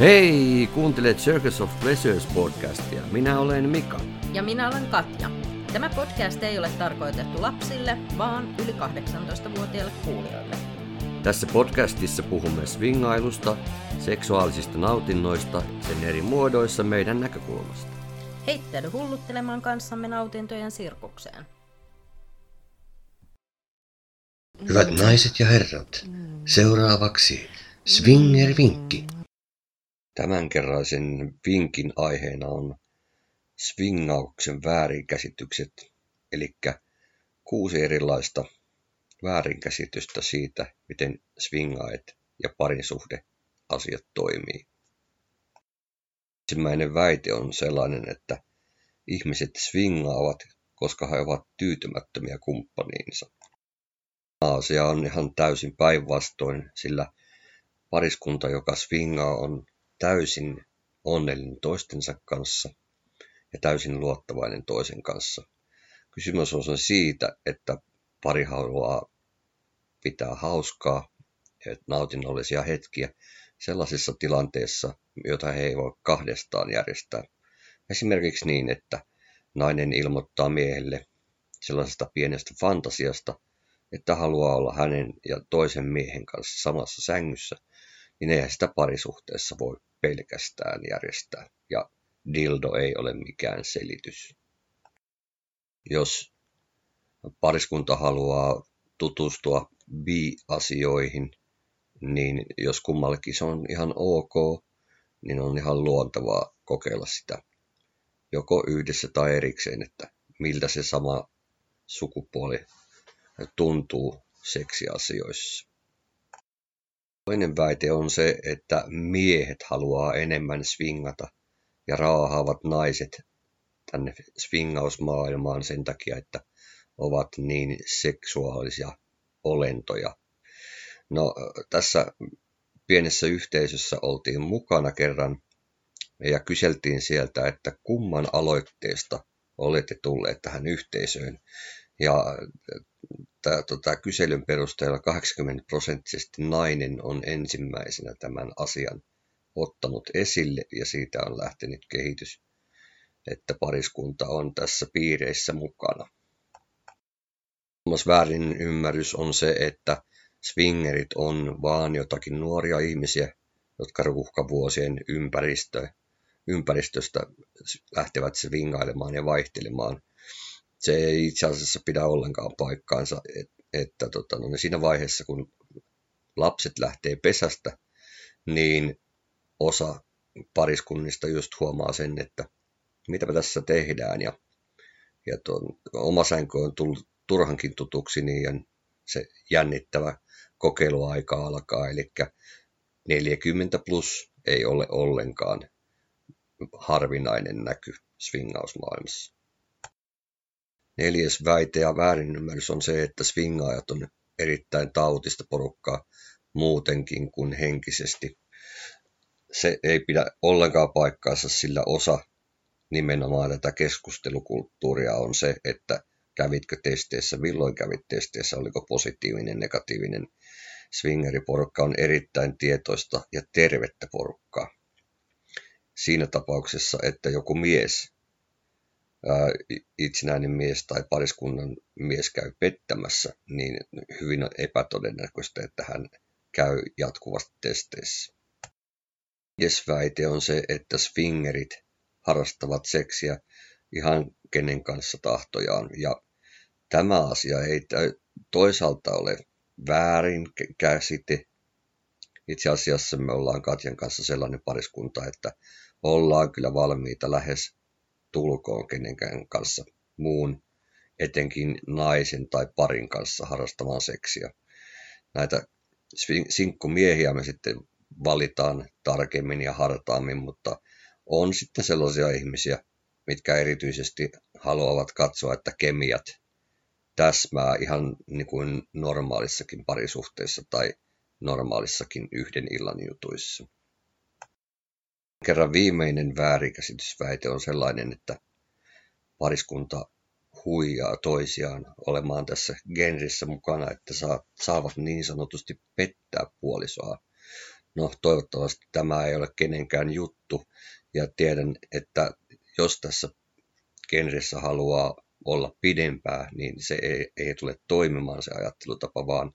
Hei, kuuntelet Circus of Pleasures podcastia. Minä olen Mika. Ja minä olen Katja. Tämä podcast ei ole tarkoitettu lapsille, vaan yli 18-vuotiaille kuulijoille. Tässä podcastissa puhumme swingailusta, seksuaalisista nautinnoista, sen eri muodoissa meidän näkökulmasta. Heittäydy hulluttelemaan kanssamme nautintojen sirkukseen. Hyvät naiset ja herrat, seuraavaksi Swinger-vinkki. Tämänkerraisen vinkin aiheena on swingauksen väärinkäsitykset, eli kuusi erilaista väärinkäsitystä siitä, miten swingaet ja parisuhde asiat toimii. Ensimmäinen väite on sellainen, että ihmiset swingaavat, koska he ovat tyytymättömiä kumppaniinsa. Asia on ihan täysin päinvastoin, sillä pariskunta, joka swingaa, on täysin onnellinen toistensa kanssa ja täysin luottavainen toisen kanssa. Kysymys on siitä, että pari haluaa pitää hauskaa ja nautinnollisia hetkiä sellaisissa tilanteissa, joita he ei voi kahdestaan järjestää. Esimerkiksi niin, että nainen ilmoittaa miehelle sellaisesta pienestä fantasiasta, että haluaa olla hänen ja toisen miehen kanssa samassa sängyssä, niin eihän sitä parisuhteessa voi pelkästään järjestää. Ja dildo ei ole mikään selitys. Jos pariskunta haluaa tutustua bi-asioihin, niin jos kummallekin se on ihan ok, niin on ihan luontavaa kokeilla sitä joko yhdessä tai erikseen, että miltä se sama sukupuoli tuntuu seksiasioissa. Toinen väite on se, että miehet haluaa enemmän swingata ja raahaavat naiset tänne swingausmaailmaan sen takia, että ovat niin seksuaalisia olentoja. No tässä pienessä yhteisössä oltiin mukana kerran ja kyseltiin sieltä, että kumman aloitteesta olette tulleet tähän yhteisöön. Ja tota, kyselyn perusteella 80 prosenttisesti nainen on ensimmäisenä tämän asian ottanut esille ja siitä on lähtenyt kehitys, että pariskunta on tässä piireissä mukana. Kolmas väärin ymmärrys on se, että swingerit on vaan jotakin nuoria ihmisiä, jotka ruuhkavuosien ympäristö, ympäristöstä lähtevät swingailemaan ja vaihtelemaan. Se ei itse asiassa pidä ollenkaan paikkaansa, että, että tota, no, niin siinä vaiheessa, kun lapset lähtee pesästä, niin osa pariskunnista just huomaa sen, että mitä me tässä tehdään ja, ja tuon, oma sänky on tullut turhankin tutuksi, niin se jännittävä kokeiluaika alkaa, eli 40 plus ei ole ollenkaan harvinainen näky swingausmaailmassa. Neljäs väite ja väärinymmärrys on se, että swingaajat on erittäin tautista porukkaa muutenkin kuin henkisesti. Se ei pidä ollenkaan paikkaansa, sillä osa nimenomaan tätä keskustelukulttuuria on se, että kävitkö testeissä, milloin kävit testeissä, oliko positiivinen, negatiivinen. Swingeriporukka on erittäin tietoista ja tervettä porukkaa. Siinä tapauksessa, että joku mies, itsenäinen mies tai pariskunnan mies käy pettämässä, niin hyvin on epätodennäköistä, että hän käy jatkuvasti testeissä. Viides väite on se, että swingerit harrastavat seksiä ihan kenen kanssa tahtojaan. Ja tämä asia ei toisaalta ole väärin käsite. Itse asiassa me ollaan Katjan kanssa sellainen pariskunta, että ollaan kyllä valmiita lähes tulkoon kenenkään kanssa muun, etenkin naisen tai parin kanssa harrastamaan seksiä. Näitä sinkkumiehiä me sitten valitaan tarkemmin ja hartaammin, mutta on sitten sellaisia ihmisiä, mitkä erityisesti haluavat katsoa, että kemiat täsmää ihan niin kuin normaalissakin parisuhteessa tai normaalissakin yhden illan jutuissa. Kerran viimeinen väärikäsitysväite on sellainen, että pariskunta huijaa toisiaan olemaan tässä genrissä mukana, että saavat niin sanotusti pettää puolisoa. No toivottavasti tämä ei ole kenenkään juttu ja tiedän, että jos tässä genressä haluaa olla pidempää, niin se ei, ei tule toimimaan se ajattelutapa, vaan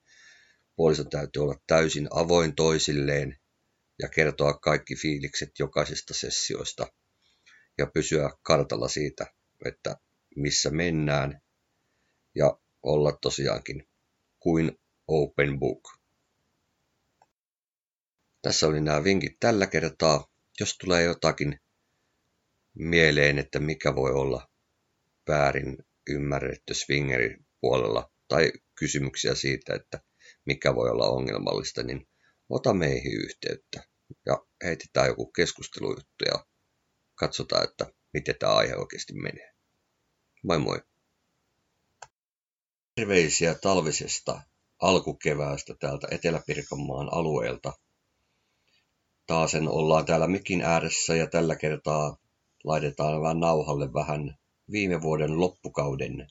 puolison täytyy olla täysin avoin toisilleen ja kertoa kaikki fiilikset jokaisesta sessioista ja pysyä kartalla siitä, että missä mennään ja olla tosiaankin kuin open book. Tässä oli nämä vinkit tällä kertaa. Jos tulee jotakin mieleen, että mikä voi olla väärin ymmärretty swingerin puolella tai kysymyksiä siitä, että mikä voi olla ongelmallista, niin ota meihin yhteyttä ja heitetään joku keskustelujuttu ja katsotaan, että miten tämä aihe oikeasti menee. Moi moi! Terveisiä talvisesta alkukeväästä täältä Etelä-Pirkanmaan alueelta. Taasen ollaan täällä mikin ääressä ja tällä kertaa laitetaan vähän nauhalle vähän viime vuoden loppukauden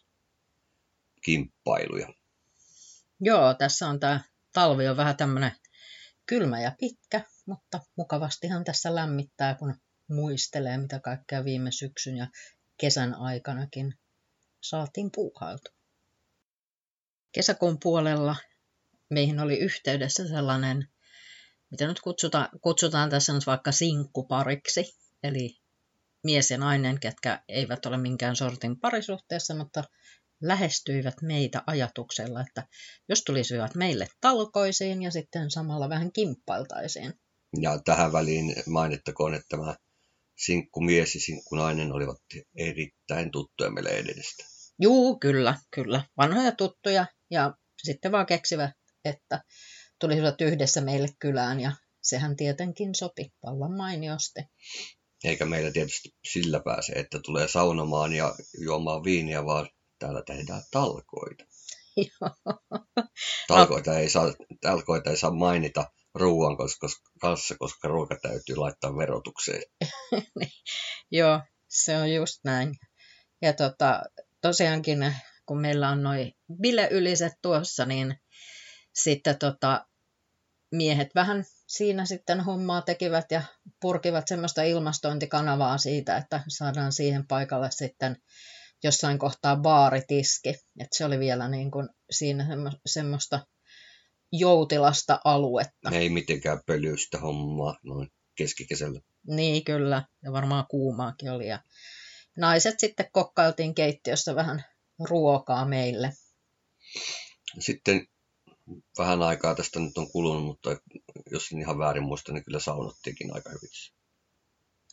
kimppailuja. Joo, tässä on tämä talvi on vähän tämmöinen kylmä ja pitkä, mutta mukavastihan tässä lämmittää, kun muistelee, mitä kaikkea viime syksyn ja kesän aikanakin saatiin puuhailtu. Kesäkuun puolella meihin oli yhteydessä sellainen, mitä nyt kutsutaan, kutsutaan tässä nyt vaikka sinkkupariksi, eli mies ja nainen, ketkä eivät ole minkään sortin parisuhteessa, mutta lähestyivät meitä ajatuksella, että jos tulisivat meille talkoisiin ja sitten samalla vähän kimppailtaisiin. Ja tähän väliin mainittakoon, että tämä sinkkumies ja sinkkunainen olivat erittäin tuttuja meille edestä. Juu, kyllä, kyllä. Vanhoja tuttuja ja sitten vaan keksivät, että tulisivat yhdessä meille kylään ja sehän tietenkin sopi vallan mainiosti. Eikä meillä tietysti sillä pääse, että tulee saunomaan ja juomaan viiniä, vaan täällä tehdään talkoita. talkoita, ei saa, talkoita ei saa mainita ruoan kanssa, koska ruoka täytyy laittaa verotukseen. Joo, se on just näin. Ja tota, tosiaankin, kun meillä on noin bileyliset tuossa, niin sitten tota, miehet vähän siinä sitten hommaa tekivät ja purkivat semmoista ilmastointikanavaa siitä, että saadaan siihen paikalle sitten jossain kohtaa baaritiski. Että se oli vielä niin kuin siinä semmoista joutilasta aluetta. Ei mitenkään pölyistä hommaa noin keskikesällä. Niin, kyllä. Ja varmaan kuumaakin oli. Ja naiset sitten kokkailtiin keittiössä vähän ruokaa meille. Sitten vähän aikaa tästä nyt on kulunut, mutta jos en ihan väärin muista, niin kyllä saunottiinkin aika hyvin.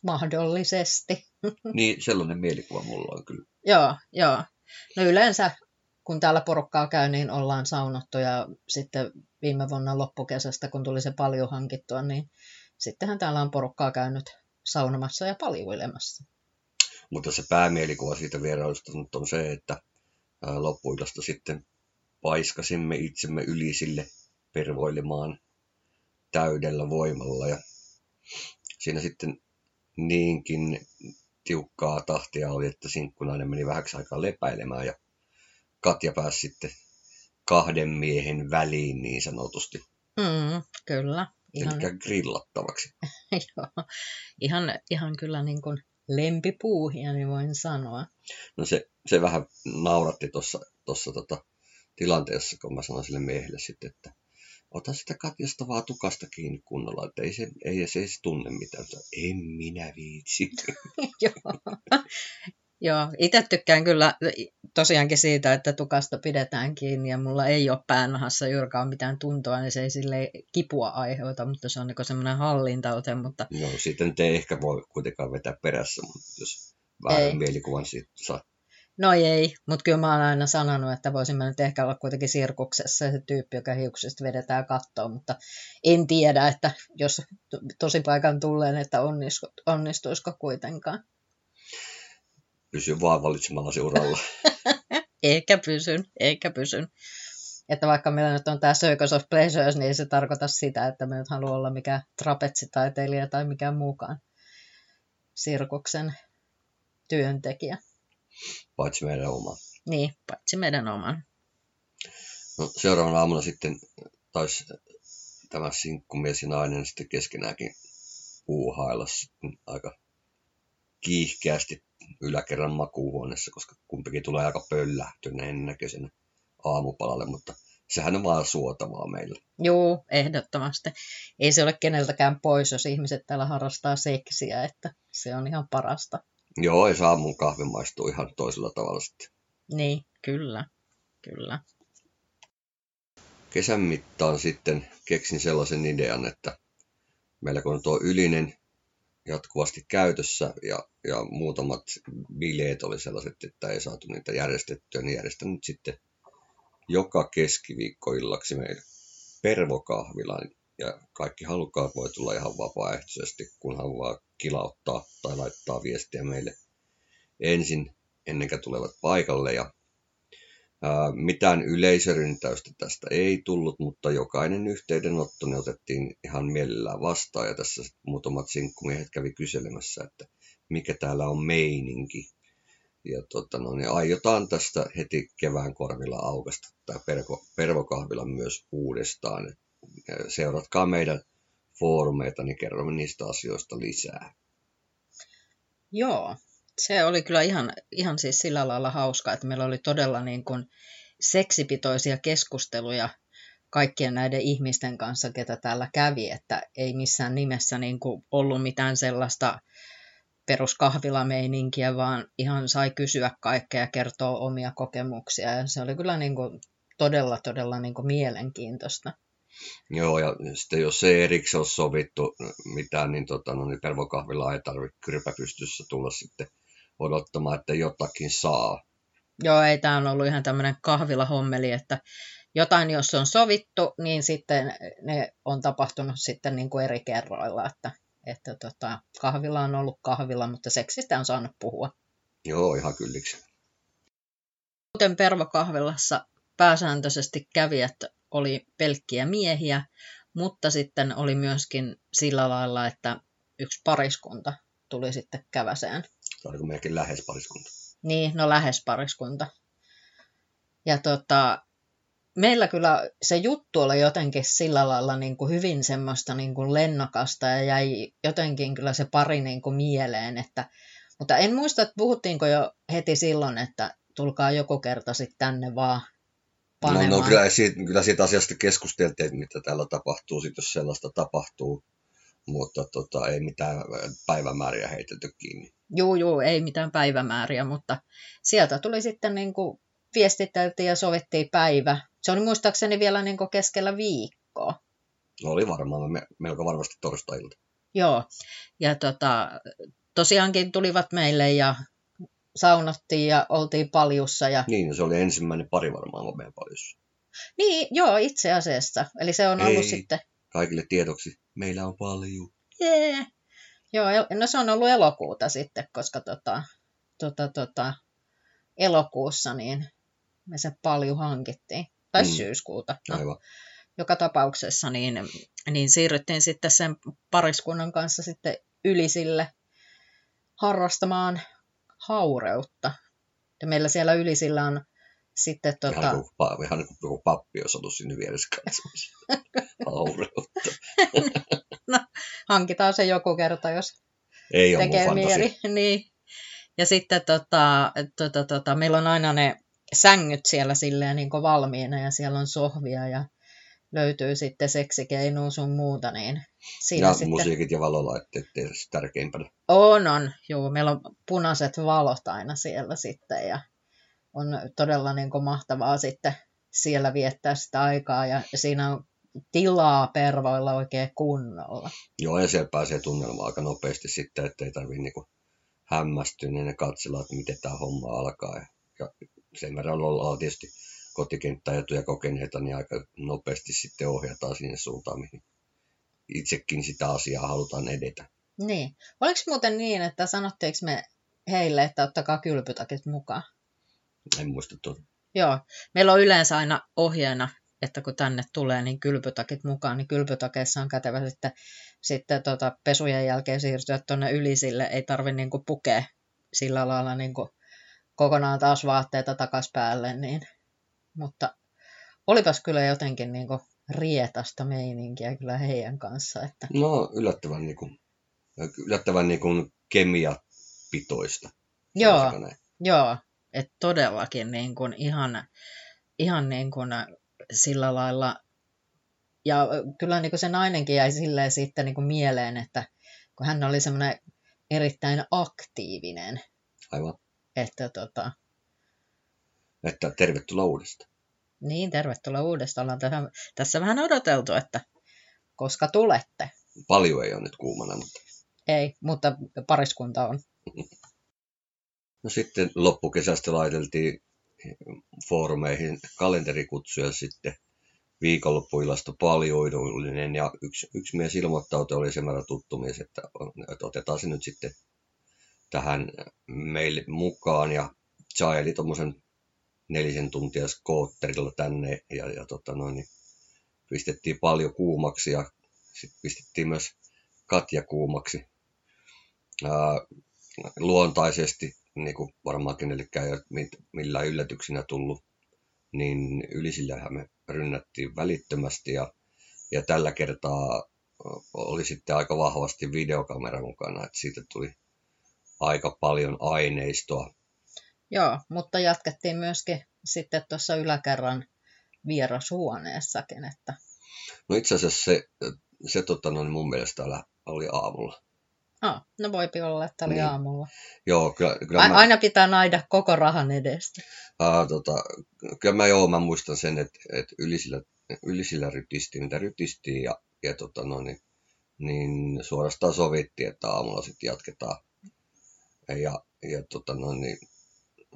Mahdollisesti. Niin, sellainen mielikuva mulla on kyllä. joo, joo. No yleensä kun täällä porukkaa käy, niin ollaan saunottu ja sitten viime vuonna loppukesästä, kun tuli se paljon hankittua, niin sittenhän täällä on porukkaa käynyt saunomassa ja paljuilemassa. Mutta se päämielikuva siitä vierailusta on se, että loppuilasta sitten paiskasimme itsemme ylisille pervoilemaan täydellä voimalla ja siinä sitten niinkin tiukkaa tahtia oli, että sinkkunainen meni vähäksi aikaa lepäilemään ja Katja pääsi sitten kahden miehen väliin niin sanotusti. Mm, kyllä. Ihan... Eli grillattavaksi. Joo, ihan, ihan kyllä niin kuin lempipuuhia, niin voin sanoa. No se, se vähän nauratti tuossa tossa tota, tilanteessa, kun mä sanoin sille miehelle sitten, että ota sitä Katjasta vaan tukasta kiinni kunnolla, että ei se, ei se edes tunne mitään. En minä viitsi. Joo. Joo, itse tykkään kyllä tosiaankin siitä, että tukasta pidetään kiinni ja mulla ei ole päänahassa juurikaan mitään tuntoa, niin se ei sille kipua aiheuta, mutta se on niin semmoinen hallintaote. Mutta... Joo, sitten te ehkä voi kuitenkaan vetää perässä, mutta jos vähän mielikuvan siitä saa. No ei, mutta kyllä mä oon aina sanonut, että voisimme nyt ehkä olla kuitenkin sirkuksessa se tyyppi, joka hiuksista vedetään kattoon, mutta en tiedä, että jos tosi paikan tulleen, että onnistuisiko kuitenkaan. Pysy vaan valitsemalla uralla. eikä pysyn, eikä pysyn. Että vaikka meillä nyt on tämä Circus of Pleasures, niin ei se tarkoita sitä, että me nyt haluaa olla mikään trapetsitaiteilija tai mikään muukaan sirkuksen työntekijä. Paitsi meidän oma. Niin, paitsi meidän oman. No, seuraavana aamuna sitten taisi tämä sinkkumies ja nainen sitten keskenäänkin puuhailla aika kiihkeästi yläkerran makuuhuoneessa, koska kumpikin tulee aika pöllähtyneen näköisenä aamupalalle, mutta sehän on vaan suotavaa meillä. Joo, ehdottomasti. Ei se ole keneltäkään pois, jos ihmiset täällä harrastaa seksiä, että se on ihan parasta. Joo, ei saa mun kahvi maistuu ihan toisella tavalla sitten. Niin, kyllä, kyllä. Kesän mittaan sitten keksin sellaisen idean, että meillä kun on tuo ylinen jatkuvasti käytössä ja, ja muutamat bileet oli sellaiset, että ei saatu niitä järjestettyä, niin järjestän nyt sitten joka keskiviikko illaksi meille pervokahvilan. Ja kaikki halukkaat voi tulla ihan vapaaehtoisesti, kunhan vaan kilauttaa tai laittaa viestiä meille ensin ennen kuin tulevat paikalle. Ja mitään yleisöryntäystä tästä ei tullut, mutta jokainen yhteydenotto ne otettiin ihan mielellään vastaan ja tässä muutamat sinkkumiehet kävi kyselemässä, että mikä täällä on meininki. Ja tota, no, niin aiotaan tästä heti kevään korvilla aukasta tämä pervo, pervokahvila myös uudestaan. Seuratkaa meidän foorumeita, niin kerromme niistä asioista lisää. Joo, se oli kyllä ihan, ihan siis sillä lailla hauska, että meillä oli todella niin kuin seksipitoisia keskusteluja kaikkien näiden ihmisten kanssa, ketä täällä kävi, että ei missään nimessä niin kuin ollut mitään sellaista peruskahvilameininkiä, vaan ihan sai kysyä kaikkea ja kertoa omia kokemuksia. Ja se oli kyllä niin kuin todella, todella niin kuin mielenkiintoista. Joo, ja sitten jos ei erikseen ole sovittu mitään, niin, tota, no, niin pervokahvilla ei tarvitse kyrpäpystyssä tulla sitten odottamaan, että jotakin saa. Joo, ei tämä on ollut ihan tämmöinen kahvilahommeli, että jotain jos on sovittu, niin sitten ne on tapahtunut sitten niin kuin eri kerroilla, että, että tota, kahvila on ollut kahvila, mutta seksistä on saanut puhua. Joo, ihan kylliksi. Kuten pervokahvilassa pääsääntöisesti kävijät oli pelkkiä miehiä, mutta sitten oli myöskin sillä lailla, että yksi pariskunta tuli sitten käväseen. Se oli melkein lähes pariskunta. Niin, no lähes pariskunta. Ja tota, meillä kyllä se juttu oli jotenkin sillä lailla niin kuin hyvin semmoista niin kuin lennokasta ja jäi jotenkin kyllä se pari niin kuin mieleen. Että, mutta en muista, että puhuttiinko jo heti silloin, että tulkaa joku kerta sitten tänne vaan panemaan. No, no kyllä, siitä, kyllä siitä asiasta keskusteltiin, että mitä täällä tapahtuu, sit jos sellaista tapahtuu, mutta tota, ei mitään päivämääriä heitetty kiinni. Joo, joo, ei mitään päivämääriä, mutta sieltä tuli sitten niin kuin viestiteltiin ja sovittiin päivä. Se oli muistaakseni vielä niin kuin keskellä viikkoa. No oli varmaan, me, melko varmasti torstailta. Joo, ja tota, tosiaankin tulivat meille ja saunottiin ja oltiin paljussa. Ja... Niin, se oli ensimmäinen pari varmaan meidän paljussa. Niin, joo, itse asiassa. Eli se on Ei, ollut sitten... kaikille tiedoksi, meillä on paljon. Jee. Yeah. Joo, no se on ollut elokuuta sitten, koska tota, tota, tota, elokuussa niin me se paljon hankittiin. Tai mm. syyskuuta. No. Aivan. Joka tapauksessa niin, niin siirryttiin sitten sen pariskunnan kanssa sitten ylisille harrastamaan haureutta. Ja meillä siellä ylisillä on sitten... Tota... Ihan, kuin, ihan niin kuin pappi olisi ollut sinne vieressä katsomassa. haureutta. no, hankitaan se joku kerta, jos Ei tekee mieli. Niin. Ja sitten tota, tota, tota, meillä on aina ne sängyt siellä silleen niin valmiina ja siellä on sohvia ja löytyy sitten seksikeinua sun muuta, niin siinä ja sitten... musiikit ja valolaitteet tietysti tärkeimpänä. On, on. Joo, meillä on punaiset valot aina siellä sitten ja on todella niin kuin mahtavaa sitten siellä viettää sitä aikaa ja siinä on tilaa pervoilla oikein kunnolla. Joo, ja siellä pääsee tunnelmaan aika nopeasti sitten, ettei tarvitse niin hämmästyä niin katsella, että miten tämä homma alkaa. Ja, ja sen verran ollaan tietysti kotikenttäjätuja kokeneita, niin aika nopeasti sitten ohjataan sinne suuntaan, mihin itsekin sitä asiaa halutaan edetä. Niin. Oliko muuten niin, että sanottiinko me heille, että ottakaa kylpytakit mukaan? En muista tuota. Joo. Meillä on yleensä aina ohjeena, että kun tänne tulee, niin kylpytakit mukaan, niin kylpytakeissa on kätevä sitten, sitten tota pesujen jälkeen siirtyä tuonne ylisille. Ei tarvi niin pukea sillä lailla niin kokonaan taas vaatteita takas päälle, niin mutta olipas kyllä jotenkin niin kuin rietasta meininkiä kyllä heidän kanssa. Että... No yllättävän, niin kuin, yllättävän niin kuin kemiapitoista. Joo, joo, että todellakin niin kuin ihan, ihan niin kuin sillä lailla, ja kyllä niin kuin se nainenkin jäi silleen sitten niin kuin mieleen, että kun hän oli semmoinen erittäin aktiivinen, Aivan. että tota, Että tervetuloa uudestaan. niin tervetuloa uudestaan, ollaan tässä, tässä vähän odoteltu, että koska tulette. Paljon ei ole nyt kuumana, mutta Ei, mutta pariskunta on. No sitten loppukesästä laiteltiin foorumeihin kalenterikutsuja sitten viikonloppuillasta paljoidullinen ja yksi, yksi mies ilmoittautui, oli sen verran tuttu mies, että, että otetaan se nyt sitten tähän meille mukaan ja saeli tuommoisen nelisen tuntia skootterilla tänne ja, ja tota noin, niin pistettiin paljon kuumaksi ja sitten pistettiin myös Katja kuumaksi. Ää, luontaisesti, niin kuin varmaan kenellekään ei ole millään yllätyksinä tullut, niin ylisillähän me rynnättiin välittömästi ja, ja tällä kertaa oli sitten aika vahvasti videokamera mukana, että siitä tuli aika paljon aineistoa. Joo, mutta jatkettiin myöskin sitten tuossa yläkerran vierashuoneessakin, että No itse asiassa se, se tota, no, niin mun mielestä oli aamulla. Ah, no voipi olla, että oli Niin. aamulla. Joo, kyllä, kyllä A- mä, aina pitää naida koko rahan edestä. aa, tota, kyllä mä joo, mä muistan sen, että, että ylisillä, ylisillä rytistiin, mitä rytistiin ja, ja tota, no, niin, niin suorastaan sovittiin, että aamulla sitten jatketaan. Ja, ja tota, no, niin,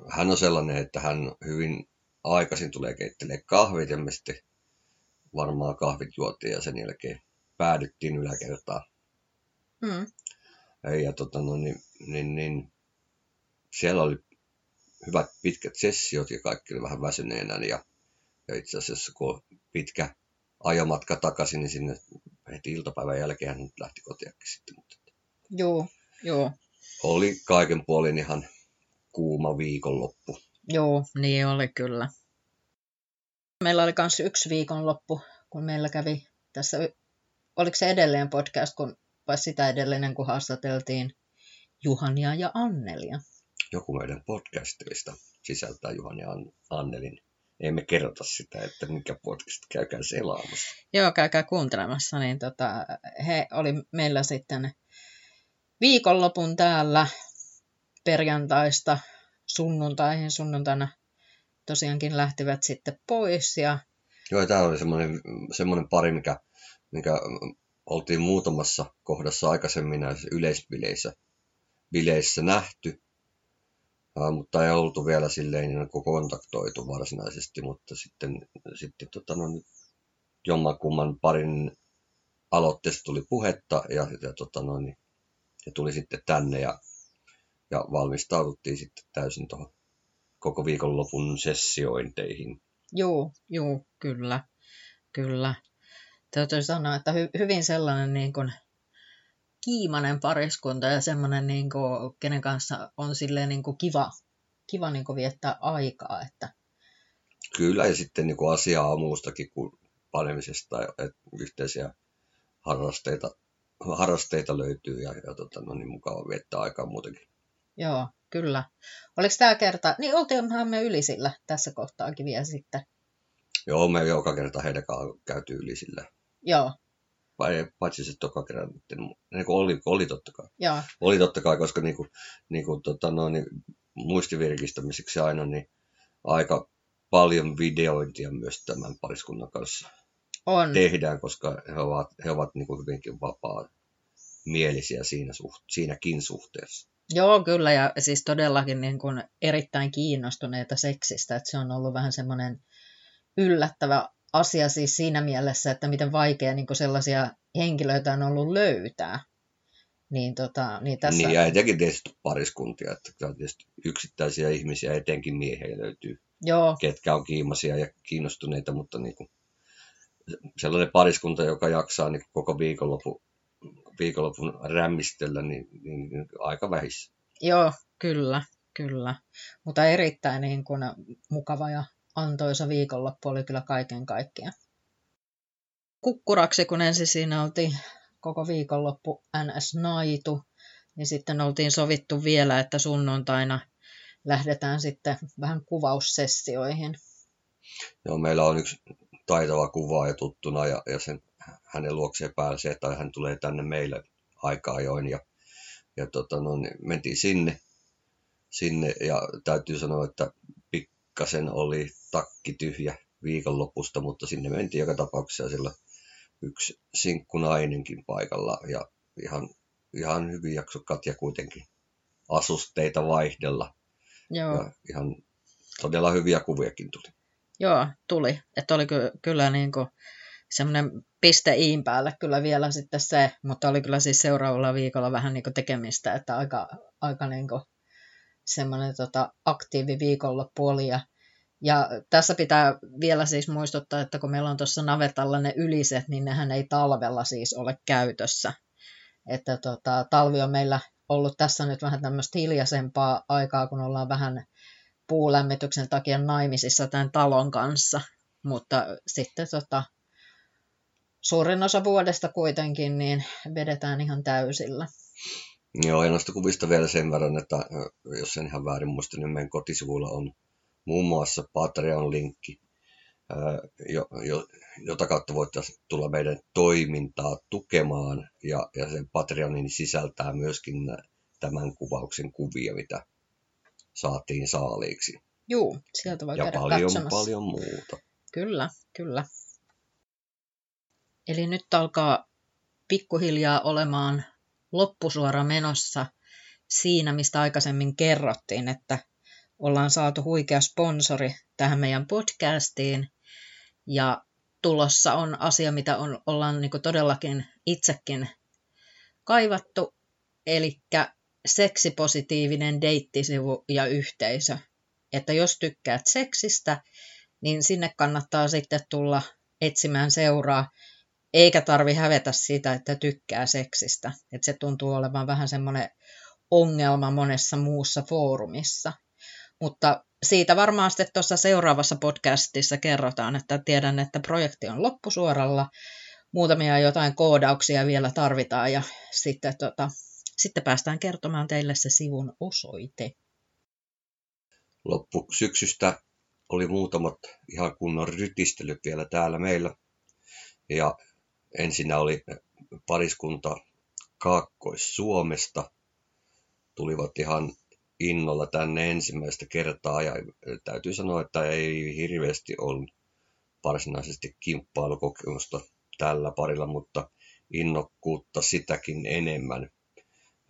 hän on sellainen, että hän hyvin aikaisin tulee keittelee kahvit ja me sitten varmaan kahvit juotiin ja sen jälkeen päädyttiin yläkertaan. Mm. Ja tota, no, niin, niin, niin, siellä oli hyvät pitkät sessiot ja kaikki oli vähän väsyneenä. Ja, ja itse asiassa kun pitkä ajomatka takaisin, niin sinne heti iltapäivän jälkeen hän lähti kotiakin sitten. Mutta Joo, joo, oli kaiken puolin ihan kuuma viikonloppu. joo, niin oli kyllä. Meillä oli myös yksi viikonloppu, kun meillä kävi tässä, oliko se edelleen podcast, kun, vai sitä edellinen, kun haastateltiin Juhania ja Annelia. Joku meidän podcasteista sisältää Juhan ja An- Annelin. Emme kerrota sitä, että mikä podcast käykää selaamassa. Joo, käykää kuuntelemassa, niin tota, he oli meillä sitten viikonlopun täällä perjantaista sunnuntaihin. Sunnuntaina tosiaankin lähtivät sitten pois ja Joo, tämä oli semmoinen, semmoinen pari, mikä, mikä oltiin muutamassa kohdassa aikaisemmin näissä yleisbileissä bileissä nähty, mutta ei oltu vielä silleen niin kuin kontaktoitu varsinaisesti, mutta sitten, sitten tota, no, jommankumman parin aloitteesta tuli puhetta ja, ja, tota, no, niin, ja tuli sitten tänne ja, ja valmistauduttiin sitten täysin tuohon koko viikonlopun sessiointeihin. Juu, juu, kyllä, kyllä. Täytyy sanoa, että hy- hyvin sellainen niin kuin kiimainen pariskunta ja semmoinen, niin kuin, kenen kanssa on silleen niin kuin kiva, kiva niin kuin viettää aikaa. Että, Kyllä, ja sitten niin kuin asiaa muustakin kuin panemisesta, että yhteisiä harrasteita, harrasteita löytyy ja, ja tota, no niin mukava viettää aikaa muutenkin. joo, kyllä. Oliko tämä kerta, niin oltiinhan me ylisillä tässä kohtaakin vielä sitten. Joo, me joka kerta heidän kanssaan käyty yli sillä. Joo, Vai, paitsi se toka kerran, niin kuin oli, oli totta kai. joo, Oli totta kai, koska niin kuin, niin kuin, tota, no, niin, muistivirkistämiseksi aina niin aika paljon videointia myös tämän pariskunnan kanssa on. tehdään, koska he ovat, he ovat niin kuin hyvinkin vapaa mielisiä siinä suht, siinäkin suhteessa. Joo, kyllä, ja siis todellakin niin kuin erittäin kiinnostuneita seksistä, että se on ollut vähän semmoinen yllättävä asia siis siinä mielessä, että miten vaikea niin sellaisia henkilöitä on ollut löytää. Niin, tota, niin tässä, Niin, ja etenkin tietysti pariskuntia, että tietysti yksittäisiä ihmisiä, etenkin miehiä löytyy, joo, ketkä on kiimaisia ja kiinnostuneita, mutta niin kuin sellainen pariskunta, joka jaksaa niin koko viikonloppu, viikonlopun rämmistellä, niin, niin, niin aika vähissä. joo, kyllä, kyllä. Mutta erittäin niin kuin mukava ja antoisa viikonloppu oli kyllä kaiken kaikkiaan. kukkuraksi, kun ensin siinä oltiin koko viikonloppu NS-naitu, niin sitten oltiin sovittu vielä, että sunnuntaina lähdetään sitten vähän kuvaussessioihin. Joo, meillä on yksi taitava kuvaaja tuttuna ja, ja sen, hänen luokseen pääsee tai hän tulee tänne meille aika ajoin ja, ja tota, no, niin mentiin sinne, sinne ja täytyy sanoa, että pikkasen oli takki tyhjä viikonlopusta, mutta sinne mentiin joka tapauksessa sillä yksi sinkkunainenkin paikalla ja ihan, ihan hyvin jakso Katja kuitenkin asusteita vaihdella. Joo. Ja ihan todella hyviä kuviakin tuli. Joo, tuli. Että oli ky- kyllä niin kuin semmoinen piste iin päälle kyllä vielä sitten se, mutta oli kyllä siis seuraavalla viikolla vähän niin kuin tekemistä, että aika, aika niin kuin semmoinen tota, aktiivi viikonloppu oli ja ja tässä pitää vielä siis muistuttaa, että kun meillä on tuossa navetalla ne yliset, niin nehän ei talvella siis ole käytössä. Että tota, talvi on meillä ollut tässä nyt vähän tämmöistä hiljaisempaa aikaa, kun ollaan vähän puulämmityksen takia naimisissa tämän talon kanssa. Mutta sitten tota, suurin osa vuodesta kuitenkin niin vedetään ihan täysillä. Joo, ja noista kuvista vielä sen verran, että jos en ihan väärin muista, niin meidän kotisivuilla on muun muassa Patreon-linkki, jo, jo, jota kautta voitaisiin tulla meidän toimintaa tukemaan, ja, ja sen Patreonin sisältää myöskin tämän kuvauksen kuvia, mitä saatiin saaliiksi. Juu, sieltä voi ja käydä paljon, katsomassa. paljon muuta. Kyllä, kyllä. Eli nyt alkaa pikkuhiljaa olemaan loppusuora menossa siinä, mistä aikaisemmin kerrottiin, että ollaan saatu huikea sponsori tähän meidän podcastiin. Ja tulossa on asia, mitä on, ollaan niin todellakin itsekin kaivattu, eli seksipositiivinen deittisivu ja yhteisö. Että jos tykkäät seksistä, niin sinne kannattaa sitten tulla etsimään seuraa, eikä tarvi hävetä sitä, että tykkää seksistä. Että se tuntuu olevan vähän semmoinen ongelma monessa muussa foorumissa. Mutta siitä varmaan sitten tuossa seuraavassa podcastissa kerrotaan, että tiedän, että projekti on loppusuoralla. Muutamia jotain koodauksia vielä tarvitaan ja sitten, tota, sitten päästään kertomaan teille se sivun osoite. Loppusyksystä oli muutamat ihan kunnon rytistelyt vielä täällä meillä. Ja ensinnä oli pariskunta Kaakkois-Suomesta. Tulivat ihan innolla tänne ensimmäistä kertaa ja täytyy sanoa, että ei hirveästi ollut varsinaisesti kimppailukokemusta tällä parilla, mutta innokkuutta sitäkin enemmän.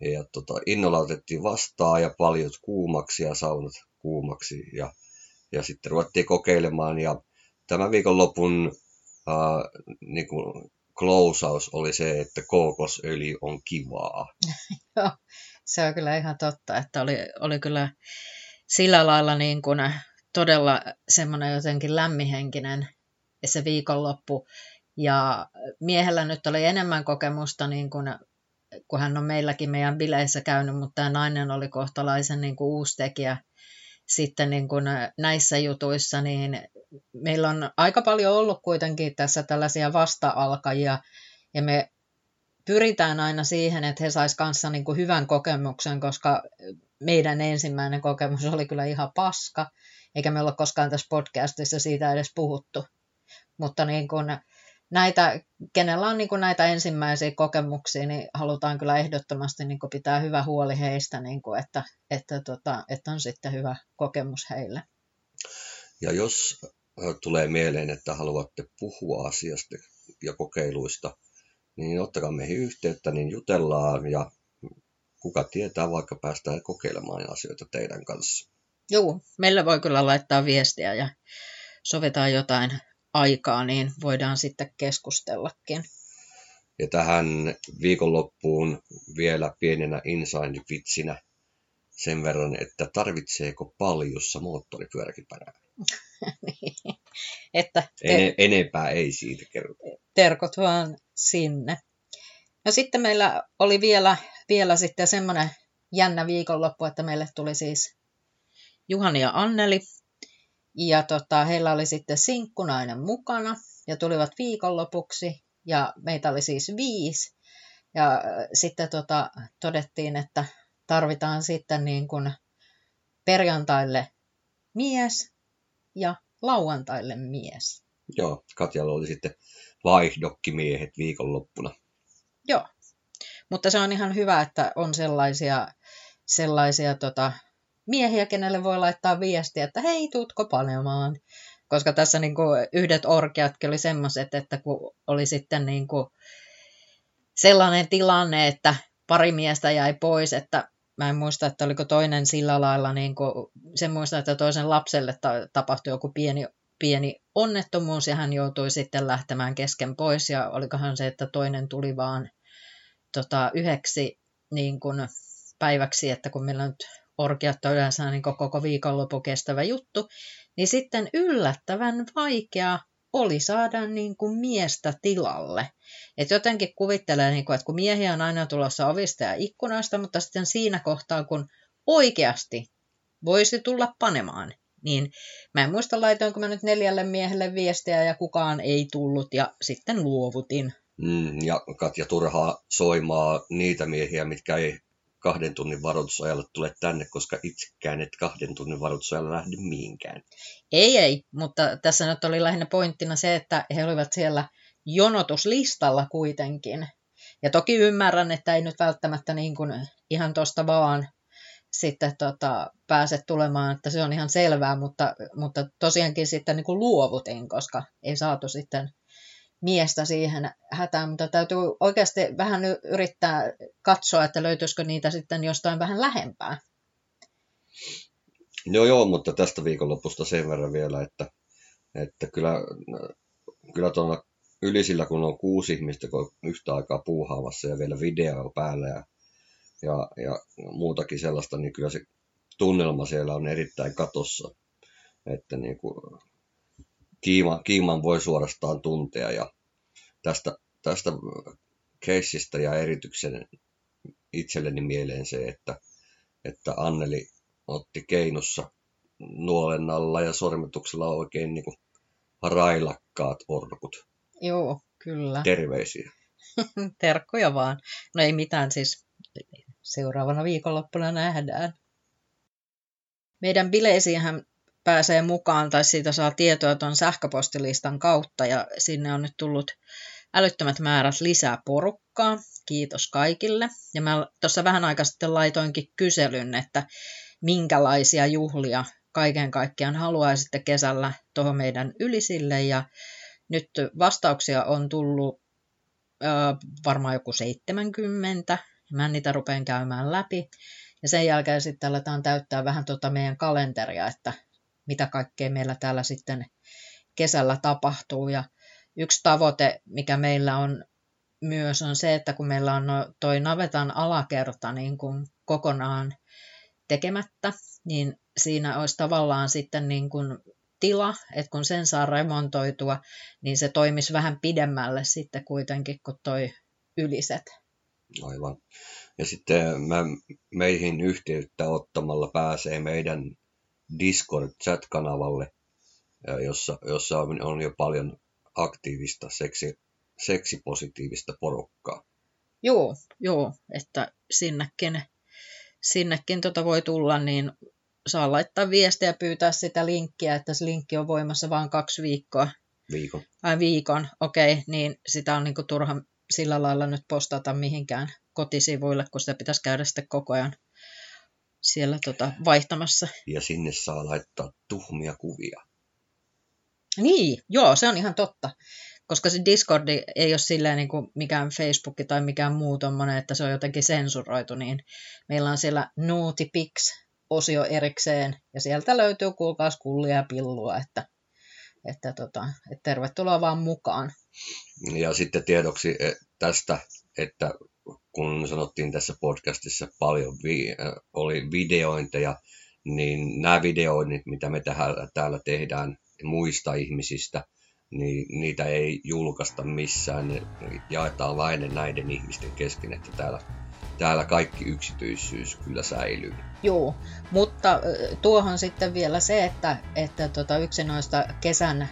Ja tota, innolla otettiin vastaan ja paljon kuumaksi ja saunat kuumaksi ja, ja sitten ruvettiin kokeilemaan ja tämän viikonlopun äh, niin kuin klousaus oli se, että kookosöljy on kivaa. Se on kyllä ihan totta, että oli, oli kyllä sillä lailla niin kuin todella semmoinen jotenkin lämmihenkinen se viikonloppu. Ja miehellä nyt oli enemmän kokemusta, niin kuin, kun hän on meilläkin meidän bileissä käynyt, mutta tämä nainen oli kohtalaisen niin kuin uusi tekijä sitten niin kuin näissä jutuissa, niin meillä on aika paljon ollut kuitenkin tässä tällaisia vasta-alkajia, ja me pyritään aina siihen, että he sais kanssa niin kuin hyvän kokemuksen, koska meidän ensimmäinen kokemus oli kyllä ihan paska, eikä me ole koskaan tässä podcastissa siitä edes puhuttu. Mutta niin kuin näitä, kenellä on niin kuin näitä ensimmäisiä kokemuksia, niin halutaan kyllä ehdottomasti niin kuin pitää hyvä huoli heistä, niin kuin että, että, tota, että on sitten hyvä kokemus heille. Ja jos tulee mieleen, että haluatte puhua asiasta ja kokeiluista, niin ottakaa meihin yhteyttä, niin jutellaan ja kuka tietää, vaikka päästään kokeilemaan asioita teidän kanssa. Joo, meillä voi kyllä laittaa viestiä ja sovitaan jotain aikaa, niin voidaan sitten keskustellakin. Ja tähän viikonloppuun vielä pienenä inside-vitsinä sen verran, että tarvitseeko paljussa moottoripyöräkiparää? niin, että te- enempää ei siitä kerrota. Terkot vaan sinne. No sitten meillä oli vielä, vielä sitten semmoinen jännä viikonloppu, että meille tuli siis Juhani ja Anneli. Ja tota, heillä oli sitten sinkkunainen mukana. ja tulivat viikonlopuksi ja meitä oli siis viisi. Ja äh, sitten tota, todettiin, että tarvitaan sitten niin kuin perjantaille mies ja lauantaille mies. Joo, Katjalla oli sitten vaihdokkimiehet viikonloppuna. Joo, mutta se on ihan hyvä, että on sellaisia, sellaisia tota, miehiä, kenelle voi laittaa viestiä, että hei, tuutko panemaan. Koska tässä niin kuin, yhdet orkeatkin oli semmoiset, että kun oli sitten niin kuin, sellainen tilanne, että pari miestä jäi pois, että mä en muista, että oliko toinen sillä lailla, niin kuin, sen muista, että toisen lapselle ta- tapahtui joku pieni, pieni onnettomuus ja hän joutui sitten lähtemään kesken pois. Ja olikohan se, että toinen tuli vaan tota, yhdeksi niin kuin, päiväksi, että kun meillä nyt orkiat on yleensä niin koko viikonloppu kestävä juttu, niin sitten yllättävän vaikea oli saada niin kuin miestä tilalle. Et jotenkin kuvittelee, niin kuin, että kun miehiä on aina tulossa ovista ja ikkunoista, mutta sitten siinä kohtaa, kun oikeasti voisi tulla panemaan, niin mä en muista laitoinko mä nyt neljälle miehelle viestiä ja kukaan ei tullut ja sitten luovutin. Mm, ja Katja turhaa soimaa niitä miehiä, mitkä ei kahden tunnin varoitusajalla tule tänne, koska itsekään et kahden tunnin varoitusajalla lähde mihinkään. Ei, ei, mutta tässä nyt oli lähinnä pointtina se, että he olivat siellä jonotuslistalla kuitenkin. Ja toki ymmärrän, että ei nyt välttämättä niin kuin ihan tuosta vaan sitten tota, pääse tulemaan, että se on ihan selvää, mutta, mutta tosiaankin sitten niin kuin luovutin, koska ei saatu sitten miestä siihen hätään, mutta täytyy oikeasti vähän yrittää katsoa, että löytyisikö niitä sitten jostain vähän lähempää. Joo, joo, mutta tästä viikonlopusta sen verran vielä, että, että kyllä, kyllä tuolla ylisillä, kun on kuusi ihmistä kun yhtä aikaa puuhaavassa ja vielä video päällä ja, ja, ja muutakin sellaista, niin kyllä se tunnelma siellä on erittäin katossa. Että niin kuin, kiima, kiiman voi suorastaan tuntea ja tästä, tästä keissistä ja erityksen itselleni mieleen se, että, että Anneli otti keinossa nuolen alla ja sormituksella oikein niin kuin railakkaat orkut. Joo, kyllä. Terveisiä. Terkkoja vaan. No ei mitään siis. Seuraavana viikonloppuna nähdään. Meidän bileisiinhän pääsee mukaan tai siitä saa tietoa tuon sähköpostilistan kautta ja sinne on nyt tullut älyttömät määrät lisää porukkaa. Kiitos kaikille. Ja mä tuossa vähän aikaa sitten laitoinkin kyselyn, että minkälaisia juhlia kaiken kaikkiaan haluaisitte kesällä tuohon meidän ylisille ja nyt vastauksia on tullut äh, varmaan joku 70. Mä niitä rupean käymään läpi. Ja sen jälkeen sitten aletaan täyttää vähän tuota meidän kalenteria, että mitä kaikkea meillä täällä sitten kesällä tapahtuu. Ja yksi tavoite, mikä meillä on myös, on se, että kun meillä on no, toi navetan alakerta niin kuin kokonaan tekemättä, niin siinä olisi tavallaan sitten niin kuin tila, että kun sen saa remontoitua, niin se toimisi vähän pidemmälle sitten kuitenkin kuin toi yliset. Aivan. Ja sitten mä, meihin yhteyttä ottamalla pääsee meidän Discord-chat-kanavalle, jossa, jossa on jo paljon aktiivista seksi, seksipositiivista porukkaa. Joo, joo, että sinnekin, sinnekin tota voi tulla, niin saa laittaa viestiä ja pyytää sitä linkkiä, että se linkki on voimassa vain kaksi viikkoa. Viikon. Ai viikon, okei, okay, niin sitä on niinku turha sillä lailla nyt postata mihinkään kotisivuille, kun sitä pitäisi käydä sitten koko ajan siellä tota, vaihtamassa. Ja sinne saa laittaa tuhmia kuvia. Niin, joo, se on ihan totta. Koska se Discordi ei ole silleen niin kuin mikään Facebook tai mikään muu tommonen, että se on jotenkin sensuroitu, niin meillä on siellä Nootipix-osio erikseen, ja sieltä löytyy kuulkaas kullia ja pillua, että, että, tota, että tervetuloa vaan mukaan. Ja sitten tiedoksi e, tästä, että kun sanottiin tässä podcastissa paljon vi- oli videointeja, niin nämä videoinnit, mitä me täällä, täällä tehdään muista ihmisistä, niin niitä ei julkaista missään. Ne jaetaan vain näiden ihmisten kesken, että täällä, täällä kaikki yksityisyys kyllä säilyy. Joo, mutta tuohon sitten vielä se, että, että tota yksi noista kesän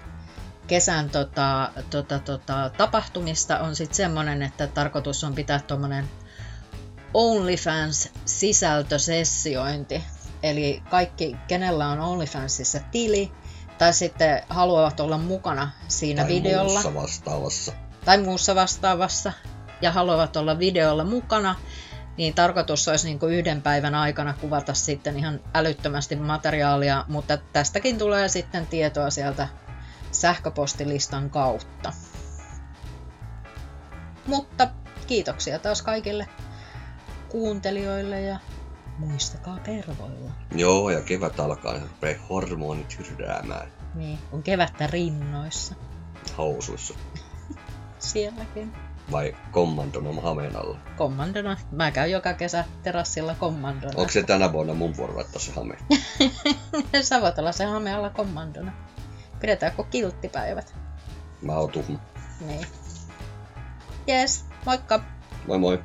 kesän tota, tota, tota, tapahtumista on sitten semmoinen, että tarkoitus on pitää tuommoinen OnlyFans-sisältösessiointi. Eli kaikki, kenellä on OnlyFansissa tili, tai sitten haluavat olla mukana siinä tai videolla. muussa vastaavassa. Tai muussa vastaavassa. Ja haluavat olla videolla mukana, niin tarkoitus olisi niin kuin yhden päivän aikana kuvata sitten ihan älyttömästi materiaalia, mutta tästäkin tulee sitten tietoa sieltä sähköpostilistan kautta. Mutta kiitoksia taas kaikille kuuntelijoille ja muistakaa tervoilla. Joo, ja kevät alkaa, niin rupeaa hormonit hyrräämään Niin, kun kevättä rinnoissa. housuissa. Sielläkin. Vai kommandona hameen alla. Kommandona. Mä käyn joka kesä terassilla kommandona. Onko se tänä vuonna mun vuoro laittaa se hame? Sä voit olla se hame alla kommandona. Pidetäänkö kilttipäivät? Mä oon tuhma. Niin. Yes, moikka! Moi moi.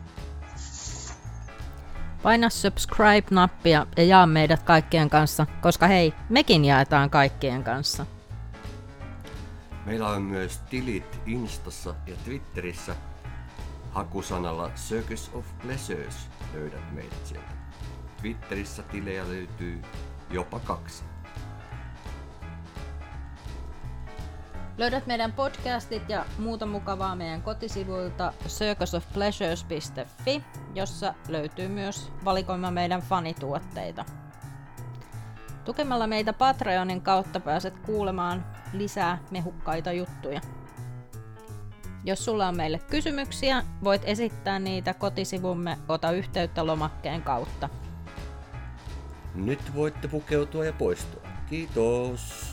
Paina subscribe-nappia ja jaa meidät kaikkien kanssa, koska hei, mekin jaetaan kaikkien kanssa. Meillä on myös tilit Instassa ja Twitterissä. Hakusanalla Circus of Pleasures löydät meidät sieltä. Twitterissä tilejä löytyy jopa kaksi. Löydät meidän podcastit ja muuta mukavaa meidän kotisivuilta circusofpleasures.fi, jossa löytyy myös valikoima meidän fanituotteita. Tukemalla meitä Patreonin kautta pääset kuulemaan lisää mehukkaita juttuja. Jos sulla on meille kysymyksiä, voit esittää niitä kotisivumme Ota yhteyttä lomakkeen kautta. Nyt voitte pukeutua ja poistua. Kiitos.